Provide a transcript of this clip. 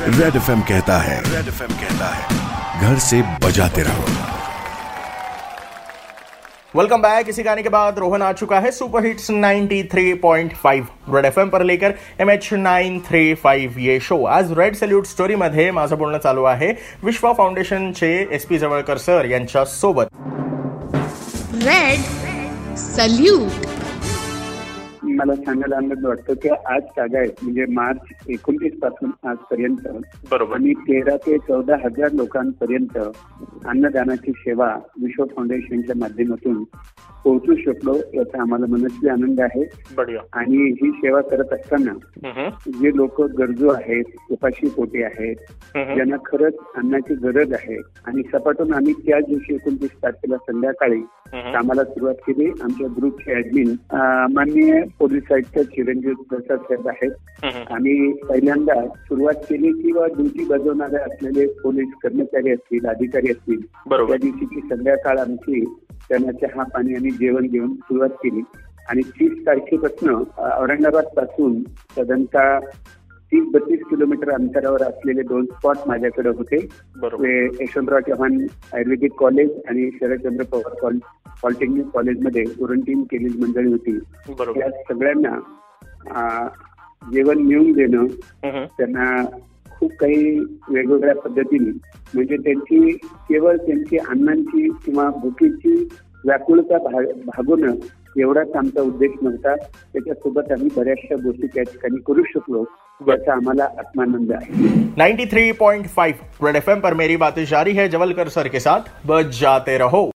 Red F कहता है red F कहता है। घर से बजाते रहो। वेलकम बैक इसी गाने के बाद रोहन आ चुका है सुपर हिट्स 93.5 रेड एफ़ पर लेकर M H nine three five ये शो आज रेड सल्यूट स्टोरीमध्ये माझं बोलणं चालू आहे विश्वा फाउंडेशनचे एस पी जवळकर सर यांच्या सोबत। रेड सल्यूट मला सांगायला आनंद वाटतो की आज तागायत म्हणजे मार्च एकोणतीसपासून आजपर्यंत बरोबर. आणि तेरा ते चौदा हजार लोकांपर्यंत अन्नदानाची सेवा विश्व फाउंडेशनच्या माध्यमातून पोहोचू शकलो याचा आम्हाला मनस्वी आनंद आहे. आणि ही सेवा करत असताना जे लोक गरजू आहेत उपाशी पोटी आहेत ज्यांना खरंच अन्नाची गरज आहे आणि सपाटून आम्ही त्या दिवशी एकोणतीस तारखेला संध्याकाळी कामाला सुरुवात केली. आमच्या ग्रुपचे ऍडमिन माननीय पोलीस आयुक्त चिरंजीव प्रसाद साहेब आहेत. आणि पहिल्यांदा सुरुवात केली किंवा ड्युटी बजावणारे असलेले पोलीस कर्मचारी असतील अधिकारी असतील. त्या दिवशीची संध्याकाळ आमची त्यांना चहा पाणी आणि जेवण घेऊन सुरुवात केली. आणि तीस तारखेपासून औरंगाबादपासून साधारणतः तीस बत्तीस किलोमीटर अंतरावर असलेले दोन स्पॉट माझ्याकडे होते. यशवंतराव चव्हाण आयुर्वेदिक कॉलेज आणि शरदचंद्र पवार कॉलेज पॉलिटेक्निक कॉलेजमध्ये क्वारंटीन केलेली मंडळी होती. त्या सगळ्यांना जेवण मिळवून देणं त्यांना खूप काही वेगवेगळ्या पद्धतीने म्हणजे त्यांची केवळ त्यांची अन्नांची किंवा भुकीची व्याकुळता भा- भागवणं एवढाच आमचा उद्देश नव्हता. त्याच्यासोबत आम्ही बऱ्याचशा गोष्टी त्या ठिकाणी करू शकलो याचा आम्हाला आत्मानंद आहे. 93.5 रेड एफ एम पर मेरी बातें जारी है जवलकर सर के साथ. बस जाते रहो.